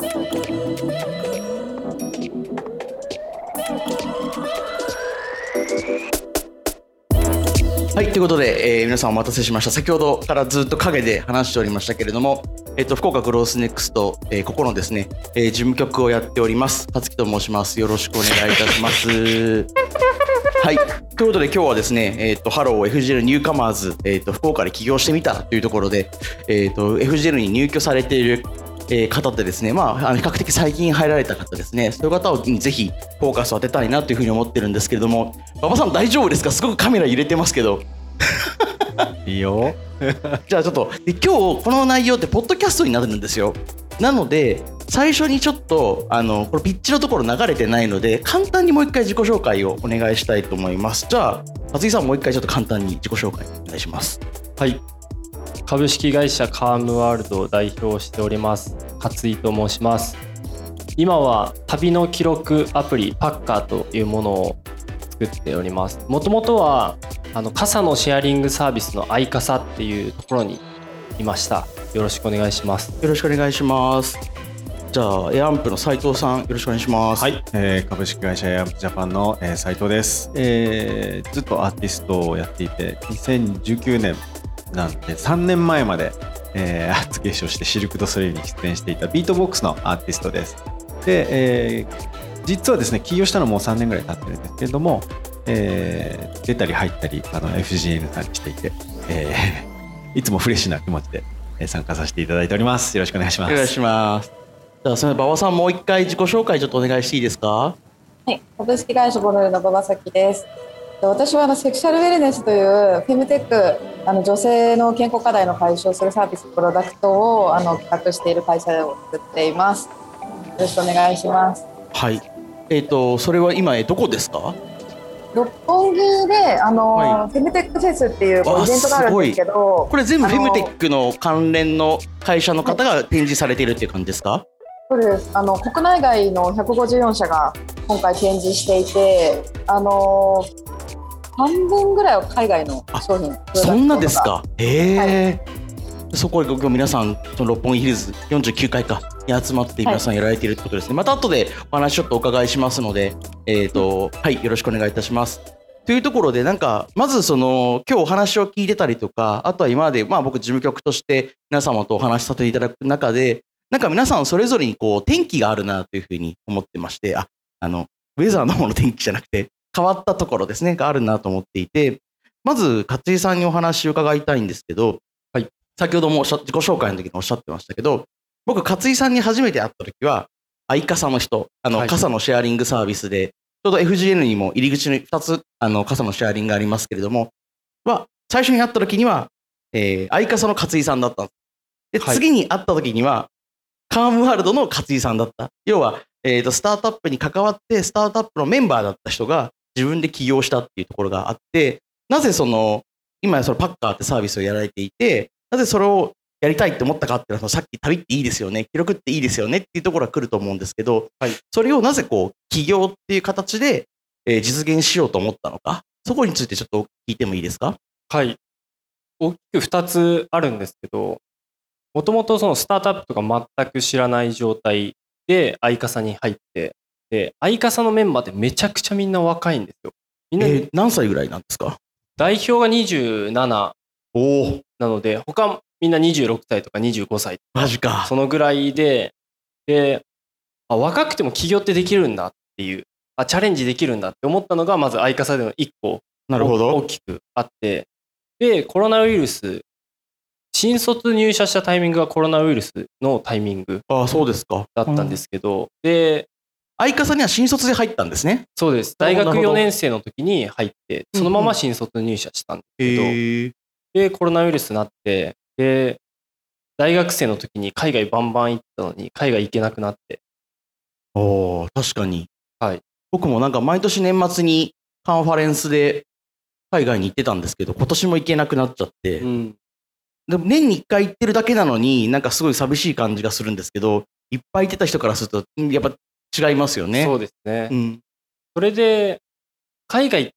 はい、ということで、えー皆さんお待たせしました。先ほどからずっと陰で話しておりましたけれども、えっ、と、福岡 Growth Next、えーここのですね、えー事務局をやっております。勝木と申します。よろしくお願いいたします。はい。ということで今日はですね、えっ、と、 Hello FGN newcomers、えっ、と、福岡で起業してみたというところで、えっ、と、FGL に入居されているえー方でですね、まあ、あの比較的最近入られた方ですね、そういう方にぜひフォーカスを当てたいなというふうに思ってるんですけれども、馬場さん大丈夫ですか？すごくカメラ揺れてますけど。いいよ。じゃあちょっとで今日この内容ってポッドキャストになるんですよなので最初にちょっとあのこれピッチのところ流れてないので簡単にもう一回自己紹介をお願いしたいと思いますじゃあ松井さんもう一回ちょっと簡単に自己紹介お願いしますはい。株式会社カームワールドを代表しております。勝井と申します。今は旅の記録アプリパッカーというものを作っております。もともとはあの傘のシェアリングサービスのアイカサっていうところにいました。よろしくお願いします。よろしくお願いしますじゃあエアンプの斉藤さんよろしくお願いしますはい、えー株式会社エアジャパンの、えー斉藤です、えーずっとアーティストをやっていて2019年なんで3年前まで、えー、初決勝してシルク・ド・ソレイユに出演していたビートボックスのアーティストです。で、えー実はですね起業したのもう3年ぐらい経ってるんですけれども、えー出たり入ったりあの FGN さんにしていて、えー いつもフレッシュな気持ちでえー参加させていただいております。よろしくお願いします。お願いします。じゃあそれ馬場さんもう一回自己紹介ちょっとお願いしていいですか？はい、株式会社ボルルの馬場咲です。私はあのセクシャルウェルネスというフェムテックあの女性の健康課題の解消するサービスプロダクトをあの企画している会社を作っています。よろしくお願いします。はいえっ、とそれは今えどこですか？六本木であの、はいフェムテックフェスっていうイベントがあるんですけど、これ全部フェムテックの関連の会社の方が展示されているっていう感じですか？そうです。あの国内外の154社が今回展示していて、あの半分ぐらいは海外の商品。そんなですか？へえ、そこで今日皆さんその六本木ヒルズ49階かに集まって皆さんやられているってことですね、また後でお話ちょっとお伺いしますのでえっ、とはいよろしくお願いいたします。というところでなんかまずその今日お話を聞いてたりとかあとは今までまあ僕事務局として皆様とお話しさせていただく中でなんか皆さんそれぞれにこう天気があるなというふうに思ってましてああのウェザーの方の天気じゃなくて変わったところですねがあるなと思っていてまず勝井さんにお話を伺いたいんですけど、はい、先ほども自己紹介の時におっしゃってましたけど僕勝井さんに初めて会った時は相傘の人あの、はい。傘のシェアリングサービスでちょうど FGN にも入り口に2つあの傘のシェアリングがありますけれどもは最初に会った時には、えー、相傘の勝井さんだったんです。で、はい。次に会った時にはカームワールドの勝井さんだった。要は、えー、とスタートアップに関わってスタートアップのメンバーだった人が自分で起業したっていうところがあってなぜその今そのパッカーってサービスをやられていてなぜそれをやりたいって思ったかっていうのはさっき旅っていいですよね記録っていいですよねっていうところが来ると思うんですけど、はいそれをなぜこう起業っていう形で、えー実現しようと思ったのかそこについてちょっと聞いてもいいですか？はい。大きく2つあるんですけど、もともとそのスタートアップとか全く知らない状態で相傘に入って、で、相傘のメンバーってめちゃくちゃみんな若いんですよ。みんな、えー何歳ぐらいなんですか？代表が27おおなので、他みんな26歳とか25歳。マジか。そのぐらいで、で、あ若くても起業ってできるんだっていう、あ、チャレンジできるんだって思ったのが、まず相傘での1個なるほど。大きくあって、で、コロナウイルス、新卒入社したタイミングがコロナウイルスのタイミングああそうですか。だったんですけど、で、相方には新卒で入ったんですね。そうです。大学なるほど。なるほど4年生の時に入って、そのまま新卒入社したんですけど、へえで、コロナウイルスになって、で、大学生の時に海外バンバン行ったのに、海外行けなくなって、おー確かに、はい、僕もなんか毎年年末にカンファレンスで海外に行ってたんですけど今年も行けなくなっちゃって、うん、でも年に1回行ってるだけなのになんかすごい寂しい感じがするんですけどいっぱい行ってた人からするとうんやっぱ違いますよね。そうですね。うん、それで、海外、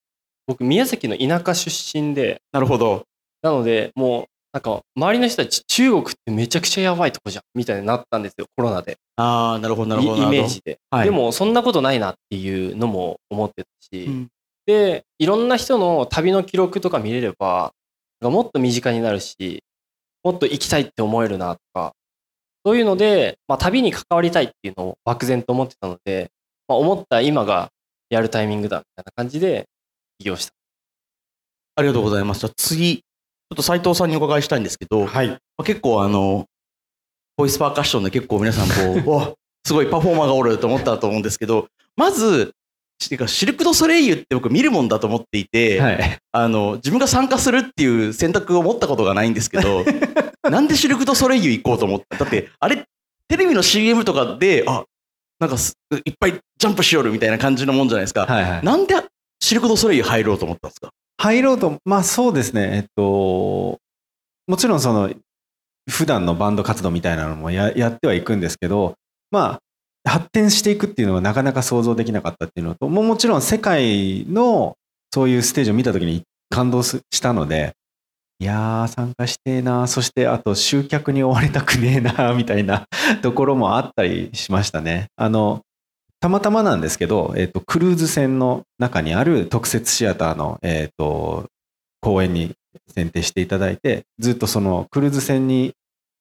僕、宮崎の田舎出身で、なるほど。なので、もう、なんか周りの人たち中国ってめちゃくちゃやばいとこじゃんみたいになったんですよコロナで。ああ、なるほど、なるほど。イメージで、はい。でもそんなことないなっていうのも思ってたし、うん。でいろんな人の旅の記録とか見れればもっと身近になるしもっと行きたいって思えるなとかそういうので、まあ、旅に関わりたいっていうのを漠然と思ってたので、まあ、思った今がやるタイミングだみたいな感じで起業したありがとうございます。じゃあ次、ちょっと斉藤さんにお伺いしたいんですけど、はい。まあ結構あの、ボイスパーカッションで結構皆さんこう、おすごいパフォーマーがおると思ったと思うんですけど、まず、てかシルク・ド・ソレイユって僕見るもんだと思っていて、はい。あの、自分が参加するっていう選択を持ったことがないんですけど、なんでシルク・ド・ソレイユ行こうと思った？だって、あれ、テレビの CM とかで、あ、なんかすいっぱいジャンプしよるみたいな感じのもんじゃないですか。はいはい。なんでシルク・ド・ソレイユ入ろうと思ったんですか？入ろうと、まあそうですね、えっと、もちろんその、普段のバンド活動みたいなのもややってはいくんですけど、まあ、発展していくっていうのはなかなか想像できなかったっていうのと、ももちろん世界のそういうステージを見たときに感動したので、いやー、参加してえな、そしてあと集客に追われたくねえな、みたいな ところもあったりしましたね。あの、たまたまなんですけど、えっ、と、クルーズ船の中にある特設シアターの、えっ、と、公演に選定していただいて、ずっとそのクルーズ船に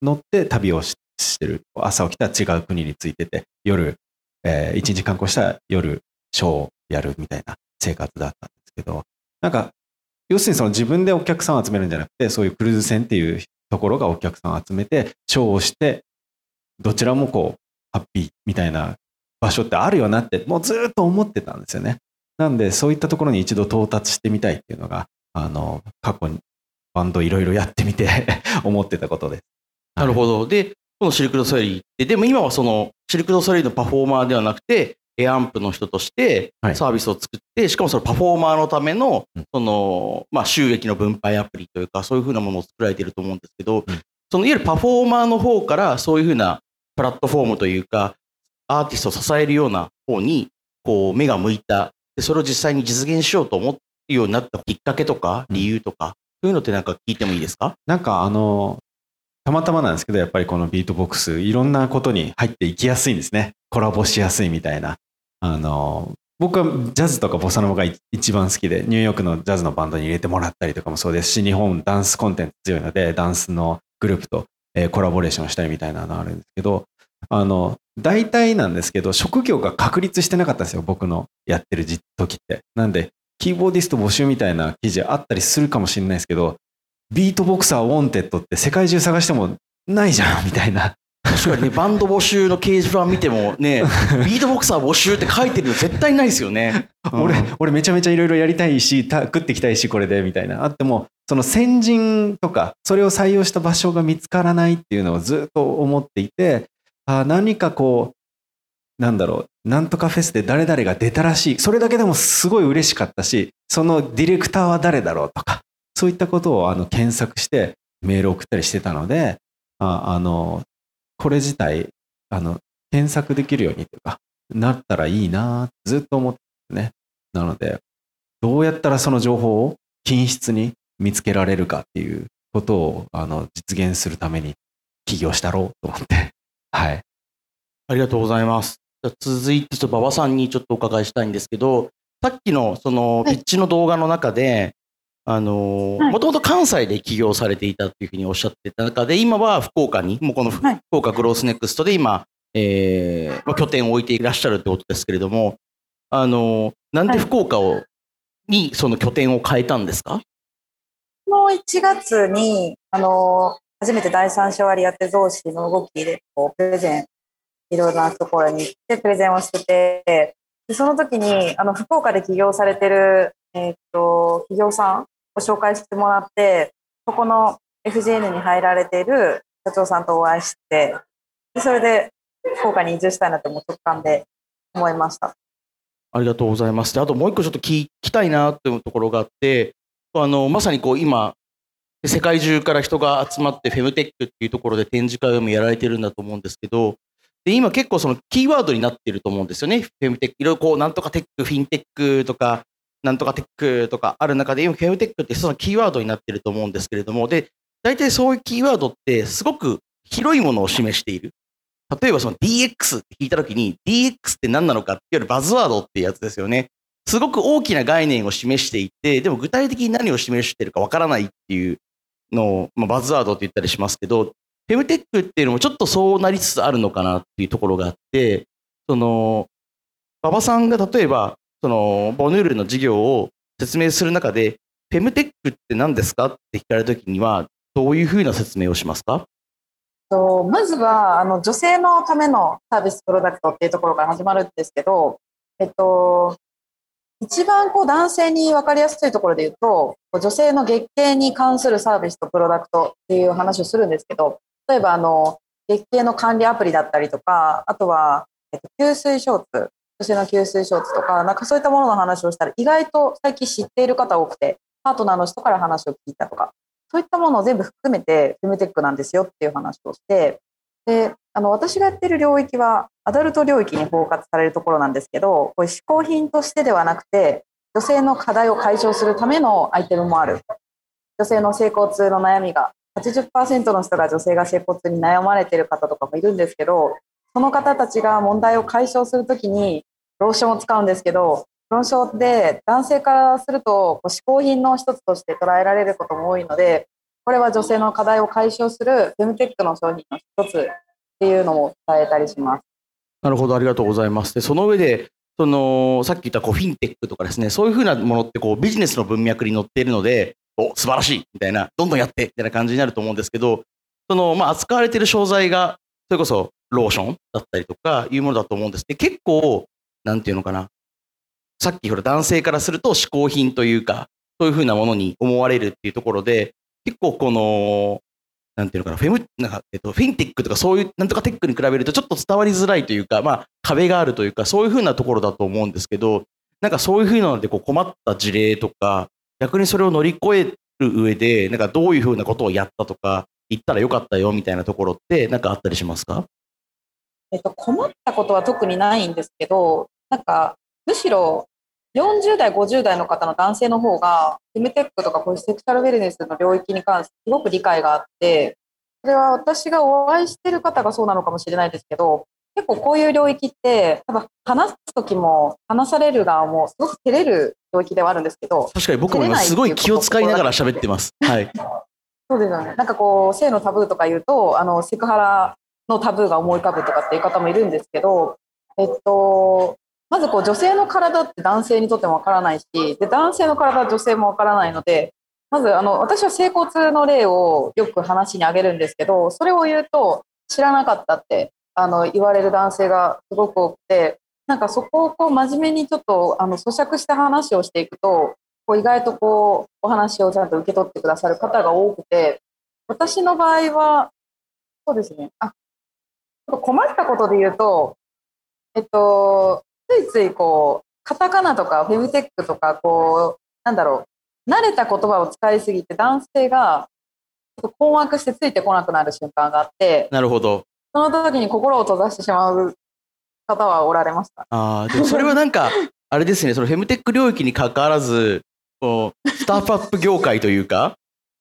乗って旅をしてしてる。朝起きたら違う国に着いてて、夜、えー一日観光したら夜、ショーをやるみたいな生活だったんですけど、なんか、要するにその自分でお客さんを集めるんじゃなくて、そういうクルーズ船っていうところがお客さんを集めて、ショーをして、どちらもこう、ハッピーみたいな場所ってあるよなって、もうずっと思ってたんですよね。なんで、そういったところに一度到達してみたいっていうのが、あの、過去にバンドいろいろやってみて 思ってたことです。なるほど。で、このシルク・ド・ソレイユって、でも今はそのシルク・ド・ソレイユのパフォーマーではなくて、エアンプの人としてはい。サービスを作って、しかもそのパフォーマーのためのうん、その、まあ収益の分配アプリというか、そういうふうなものを作られていると思うんですけどうん、そのいわゆるパフォーマーの方から、そういうふうなプラットフォームというか、アーティストを支えるような方に、こう、目が向いた。で、それを実際に実現しようと思うようになったきっかけとか、理由とか、そういうのってなんか聞いてもいいですか？なんかあの、たまたまなんですけど、やっぱりこのビートボックス、いろんなことに入っていきやすいんですね。コラボしやすいみたいな。あの、僕はジャズとかボサノバが一番好きで、ニューヨークのジャズのバンドに入れてもらったりとかもそうですし、日本ダンスコンテンツ強いので、ダンスのグループと、えコラボレーションしたりみたいなのあるんですけど、あの、大体なんですけど、職業が確立してなかったんですよ、僕のやってる時って。なんで、キーボーディスト募集みたいな記事あったりするかもしれないですけど、 beatboxer wanted って世界中探してもないじゃんみたいな。確かにね、バンド募集の掲示板見てもね、ビートボクサー募集って書いてるの絶対ないですよね。俺うん、俺めちゃめちゃいろいろやりたいし、た食ってきたいし、これでみたいな。あっても、その先人とか、それを採用した場所が見つからないっていうのをずっと思っていて、あ何かこう、なんだろう、なんとかフェスで誰々が出たらしい。それだけでもすごい嬉しかったし、そのディレクターは誰だろうとか、そういったことをあの検索してメールを送ったりしてたので、ああの、これ自体、あの、検索できるようにというか、なったらいいなってずっと思ってね。なので、どうやったらその情報を品質に見つけられるかっていうことをあの実現するために起業したろうと思って。はい。ありがとうございます。じゃあ続いて、ちょっと馬場さんにちょっとお伺いしたいんですけど、さっきのそのはいピッチの動画の中で、あのはい。もともと関西で起業されていたっていうふうにおっしゃってた中で、今は福岡に、もうこの福はい。岡グロースネクストで今、えーまあ、拠点を置いていらっしゃるってことですけれども、あのなんで福岡を、にその拠点を変えたんですか？この1月に、あの、初めて第三者割当増資の動きで、こう、プレゼン、いろいろなところに行ってプレゼンをしてて、でその時に、あの、福岡で起業されてる、えーっと、企業さんを紹介してもらって、そこの FGN に入られている社長さんとお会いして、でそれで福岡に移住したいなってもう直感で思いました。ありがとうございます。であともう一個ちょっと聞きたいなというところがあって、あのまさにこう今、世界中から人が集まってフェムテックっていうところで展示会をもやられてるんだと思うんですけど、で今結構そのキーワードになってると思うんですよね。フェムテック、いろいろこうなんとかテック、フィンテックとか、なんとかテックとかある中で、今フェムテックってそのキーワードになってると思うんですけれども、で、大体そういうキーワードってすごく広いものを示している。例えばその DX って聞いたときに DX って何なのかっていわゆるバズワードっていうやつですよね。すごく大きな概念を示していて、でも具体的に何を示しているかわからないっていうのを、まあ、バズワードって言ったりしますけど、フェムテックっていうのもちょっとそうなりつつあるのかなっていうところがあって、その、馬場さんが例えば、その、ボヌールの事業を説明する中で、フェムテックって何ですかって聞かれたときには、どういうふうな説明をしますか？まずはあの女性のためのサービスプロダクトっていうところから始まるんですけど、えっと、一番こう男性に分かりやすいところで言うと女性の月経に関するサービスとプロダクトっていう話をするんですけど例えばあの月経の管理アプリだったりとかあとは、えっと、吸水ショーツ女性の吸水ショーツとかなんかそういったものの話をしたら意外と最近知っている方多くてパートナーの人から話を聞いたとかそういったものを全部含めてフェムテックなんですよっていう話をしてであの私がやってる領域はアダルト領域に包括されるところなんですけどこれ嗜好品としてではなくて女性の課題を解消するためのアイテムもある。女性の性交痛の悩みが80%の人が女性が性交痛に悩まれてる方とかもいるんですけどその方たちが問題を解消するときにローションを使うんですけど論証で男性からすると嗜好品の一つとして捉えられることも多いのでこれは女性の課題を解消するフェムテックの商品の一つっていうのも伝えたりします。なるほどありがとうございます。でその上でそのさっき言ったこうフィンテックとかですねそういうふうなものってこうビジネスの文脈に載っているのでお素晴らしいみたいなどんどんやってみたいな感じになると思うんですけどその、まあ、扱われている商材がそれこそローションだったりとかいうものだと思うんですで結構なんていうのかな。さっきほら男性からすると嗜好品というか、そういうふうなものに思われるっていうところで、結構この、なんていうのかな、フェム、なんか、えっと、フィンテックとかそういう、なんとかテックに比べるとちょっと伝わりづらいというか、まあ、壁があるというか、そういうふうなところだと思うんですけど、なんかそういうふうなのでこう困った事例とか、逆にそれを乗り越える上で、なんかどういうふうなことをやったとか、言ったらよかったよみたいなところって、なんかあったりしますか？えっと、困ったことは特にないんですけど、なんか、むしろ40代、50代の方の男性の方が、フェムテックとかこういうセクシャルウェルネスの領域に関してすごく理解があって、それは私がお会いしてる方がそうなのかもしれないですけど、結構こういう領域って、多分話す時も話される側もすごく照れる領域ではあるんですけど、確かに僕も今すごい気を使いながら喋ってます。はい。そうですよね。なんかこう、性のタブーとか言うと、あの、セクハラのタブーが思い浮かぶとかっていう方もいるんですけど、えっと、まずこう女性の体って男性にとってもわからないしで男性の体は女性もわからないのでまずあの私は整骨の例をよく話に挙げるんですけどそれを言うと知らなかったってあの言われる男性がすごく多くてなんかそこをこう真面目にちょっとあの咀嚼した話をしていくとこう意外とこうお話をちゃんと受け取ってくださる方が多くて私の場合はそうですね。あ困ったことで言うとえっとついついこうカタカナとかフェムテックとかこうなんだろう慣れた言葉を使いすぎて男性が困惑してついてこなくなる瞬間があってなるほど。その時に心を閉ざしてしまう方はおられました。あでもそれはなんか あれですねそのフェムテック領域に関わらずこうスタートアップ業界というか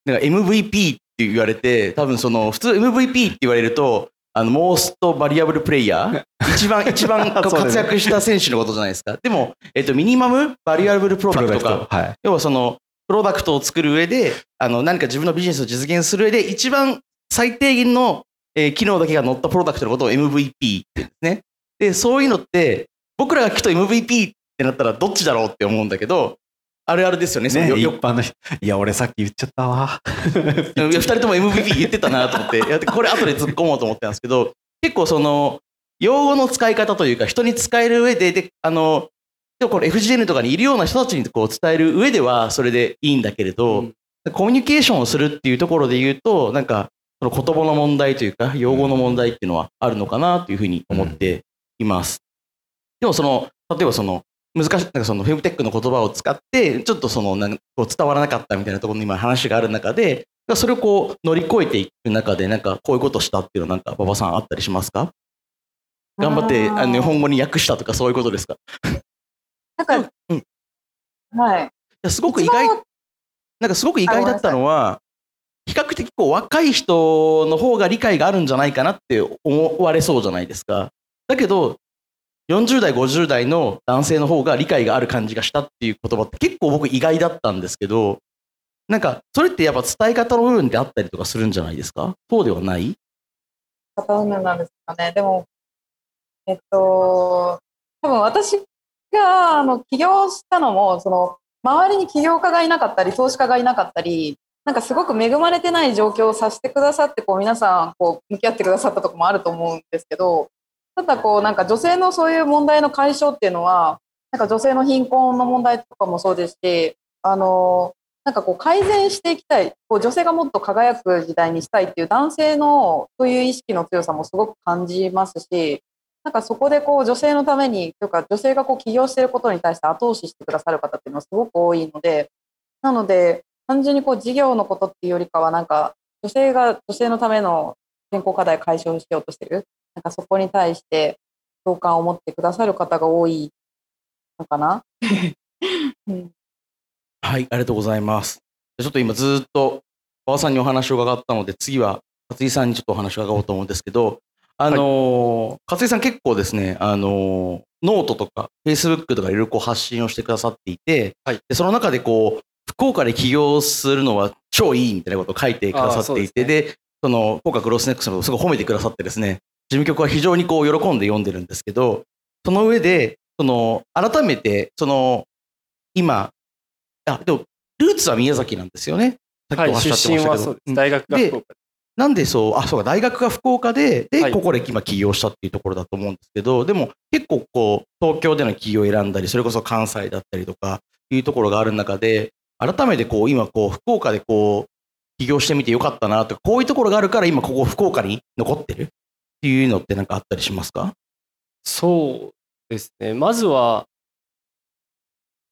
なんか MVP って言われて多分その普通 MVP って言われるとあの、モーストバリアブルプレイヤー一番、一番活躍した選手のことじゃないですか。でも、えっと、ミニマムバリアブルプロダクトか。はい、要はその、プロダクトを作る上で、あの、何か自分のビジネスを実現する上で、一番最低限の、えー、機能だけが乗ったプロダクトのことを MVP ってね。で、そういうのって、僕らが聞くと MVP ってなったらどっちだろうって思うんだけど、あるあるですよね。ね一般の人。いや、俺さっき言っちゃったわ。二人とも MVP 言ってたなと思って、これ後で突っ込もうと思ってたんですけど、結構その、用語の使い方というか、人に使える上で、で、あの、でもこれ FGN とかにいるような人たちにこう伝える上ではそれでいいんだけれど、うん、コミュニケーションをするっていうところで言うと、なんか、その言葉の問題というか、用語の問題っていうのはあるのかなというふうに思っています。でもその、例えばその、難しい、なんかそのフェムテックの言葉を使って、ちょっとそのなんこう伝わらなかったみたいなところに今話がある中で、それをこう乗り越えていく中で、なんかこういうことしたっていうのはなんか馬場さんあったりしますか？頑張ってあの日本語に訳したとかそういうことですか？なんか、うん、はい。すごく意外、なんかすごい意外だったのは、比較的こう若い人の方が理解があるんじゃないかなって思われそうじゃないですか。だけど、40代、50代の男性の方が理解がある感じがしたっていう言葉って結構僕意外だったんですけど、なんか、それってやっぱ伝え方の部分であったりとかするんじゃないですか？そうではない？片運なんですかね。でも、えっと、多分私があの起業したのも、その、周りに起業家がいなかったり、投資家がいなかったり、なんかすごく恵まれてない状況をさせてくださってこう皆さんこう向き合ってくださったとこもあると思うんですけどただこうなんか女性のそういう問題の解消っていうのはなんか女性の貧困の問題とかもそうですしあのなんかこう改善していきたいこう女性がもっと輝く時代にしたいっていう男性のそういう意識の強さもすごく感じますしなんかそこでこう女性のためにというか女性がこう起業していることに対して後押ししてくださる方っていうのはすごく多いのでなので単純にこう事業のことっていうよりかはなんか女性が女性のための健康課題解消しようとしてる。なんかそこに対して共感を持ってくださる方が多いのかな、うん、はい、ありがとうございます。ちょっと今ずっと馬場さんにお話を伺ったので、次は勝井さんにちょっとお話を伺おうと思うんですけど、あのー勝井さん結構ですね、あのーノートとか、フェイスブックとかいろいろこう発信をしてくださっていて、はい。でその中でこう、福岡で起業するのは超いいみたいなことを書いてくださっていて、あーそうでその福岡グロスネックスのことをすごい褒めてくださってですね、事務局は非常にこう喜んで読んでるんですけど、その上で、その改めて、その今、あ、でもルーツは宮崎なんですよね。さっきはい、おっしゃってましたけど。はそうです。うん大学が福岡なんでそう、あ、そうか、大学が福岡で、で、はいここで今起業したっていうところだと思うんですけど、でも結構こう、東京での起業を選んだり、それこそ関西だったりとか、いうところがある中で、改めてこう、今こう、福岡でこう、起業してみてよかったなとか、こういうところがあるから今ここ福岡に残ってるっていうのってなんかあったりしますか？そうですね。まずは、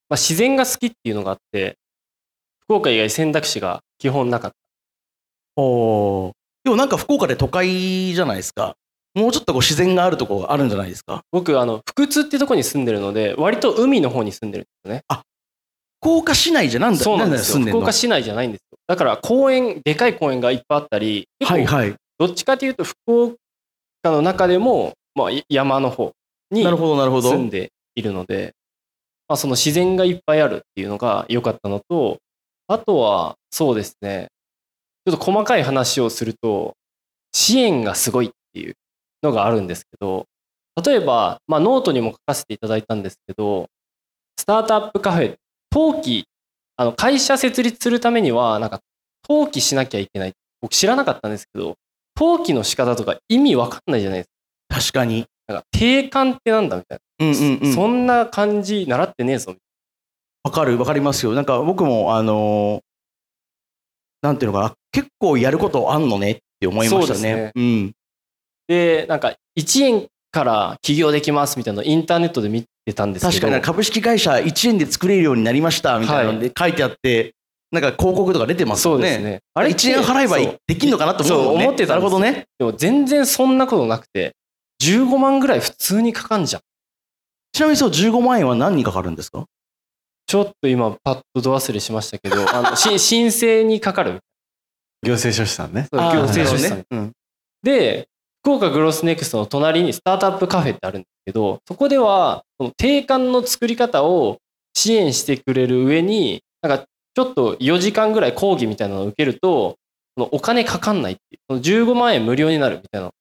まあ、自然が好きっていうのがあって、福岡以外選択肢が基本なかった。おーでもなんか福岡で都会じゃないですか。もうちょっとこう自然があるところがあるんじゃないですか？僕、あの、福津っていうところに住んでるので、割と海の方に住んでるんですよね。福岡市内じゃなんだ、そうなんですよ。福岡市内じゃないんですよ。だから公園、でかい公園がいっぱいあったり、はいはい。どっちかというと福岡の中でも、まあ、い山の方になるほどなるほど。住んでいるので、まあ、その自然がいっぱいあるっていうのが良かったのと、あとはそうですね、ちょっと細かい話をすると、支援がすごいっていうのがあるんですけど、例えば、まあ、ノートにも書かせていただいたんですけど、スタートアップカフェ、登記、あの会社設立するためには、なんか登記しなきゃいけない。僕知らなかったんですけど、登記の仕方とか意味わかんないじゃないですか。確かに。なんか定款ってなんだみたいな。うんうんうん。そんな漢字習ってねえぞ。わかるわかりますよ。なんか僕もあのーなんていうのかな、結構やることあんのねって思いましたそうですね。ねうん。で、なんか1円から起業できますみたいなのをインターネットで見てたんですけど。確かに株式会社1円で作れるようになりましたみたいなので書いてあって、なんか広告とか出てますそよね。うですね。あれ1円払えばできんのかなと思ね。そう思ってたなるほどね。でも全然そんなことなくて、15万ぐらい普通にかかんじゃん。ちなみにそう15万円は何にかかるんですか？ちょっと今パッとど忘れしましたけど、あのし申請にかかる。行政書士さんね。行政書士さんなるほどね。で、福岡グロスネクストの隣にスタートアップカフェってあるんですけど、そこでは、その定款の作り方を支援してくれる上に、なんかちょっと4時間ぐらい講義みたいなのを受けると、そのお金かかんないっていう、その15万円無料になるみたいなの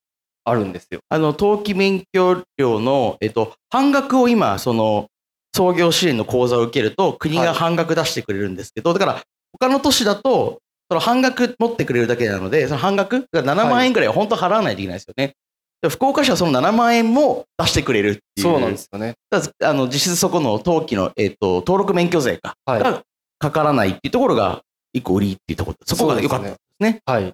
あるんですよ。あの、登記免許料の、えっと、半額を今、その、創業支援の講座を受けると、国が半額出してくれるんですけど、だから、他の都市だと、その半額持ってくれるだけなので、その半額、だから7万円ぐらいは本当は払わないといけないですよね。で福岡市はその7万円も出してくれるっていう。そうなんですよね。あの実質そこの登記の、えっと登録免許税か、はいがかからないっていうところが一個売りっていうところそこが良かったんですね。はい。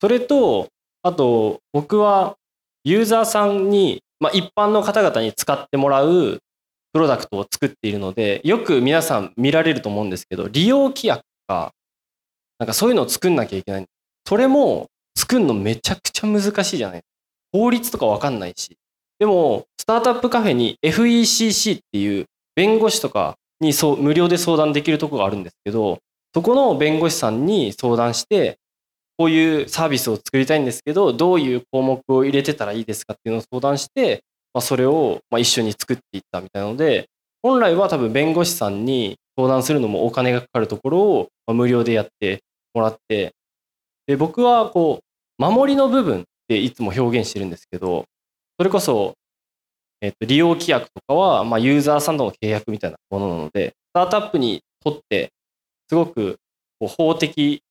それと、あと、僕はユーザーさんに、まあ、一般の方々に使ってもらうプロダクトを作っているので、よく皆さん見られると思うんですけど、利用規約か、なんかそういうのを作んなきゃいけない。それも作るのめちゃくちゃ難しいじゃない法律とかわかんないし。でも、スタートアップカフェに FECC っていう弁護士とかにそう無料で相談できるとこがあるんですけど、そこの弁護士さんに相談して、こういうサービスを作りたいんですけど、どういう項目を入れてたらいいですかっていうのを相談して、まあ、それをま一緒に作っていったみたいなので、本来は多分弁護士さんに相談するのもお金がかかるところをま無料でやってもらって、で僕はこう、守りの部分っていつも表現してるんですけど、それこそ、えっと、利用規約とかは、まあ、ユーザーさんとの契約みたいなものなので、スタートアップにとって、すごくこう法的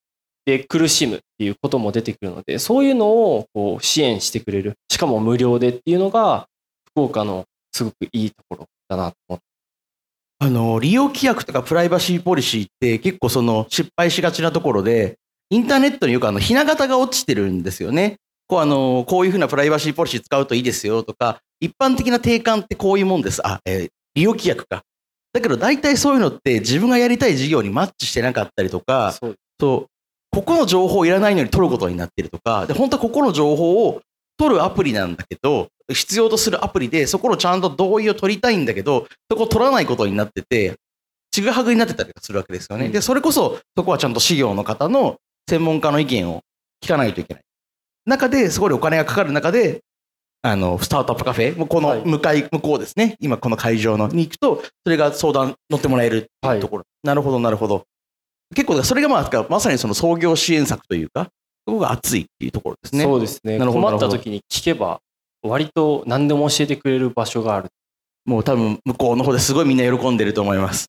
で苦しむっていうことも出てくるので、そういうのをこう支援してくれる、しかも無料でっていうのが、福岡のすごくいいところだなと思って。あの、利用規約とかプライバシーポリシーって結構その失敗しがちなところで、インターネットによくあの、ひな形が落ちてるんですよね。こうあの、こういうふうなプライバシーポリシー使うといいですよとか、一般的な定款ってこういうもんです。あ、えー利用規約か。だけど大体そういうのって自分がやりたい事業にマッチしてなかったりとか、そうそう、ここの情報いらないのに取ることになってるとか、で、本当はここの情報を取るアプリなんだけど、必要とするアプリで、そこのちゃんと同意を取りたいんだけど、そこを取らないことになってて、ちぐはぐになってたりするわけですよね。うんで、それこそ、そこはちゃんと事業の方の専門家の意見を聞かないといけない。中で、そこでお金がかかる中で、あの、スタートアップカフェ、もうこはいの向かい、向こうですね。今この会場のに行くと、それが相談乗ってもらえるってはいいうところ。なるほど、なるほど。結構、それがまあ、まさにその創業支援策というか、そこが熱いっていうところですね。そうですね。困った時に聞けば、割と何でも教えてくれる場所がある。もう多分、向こうの方ですごいみんな喜んでると思います。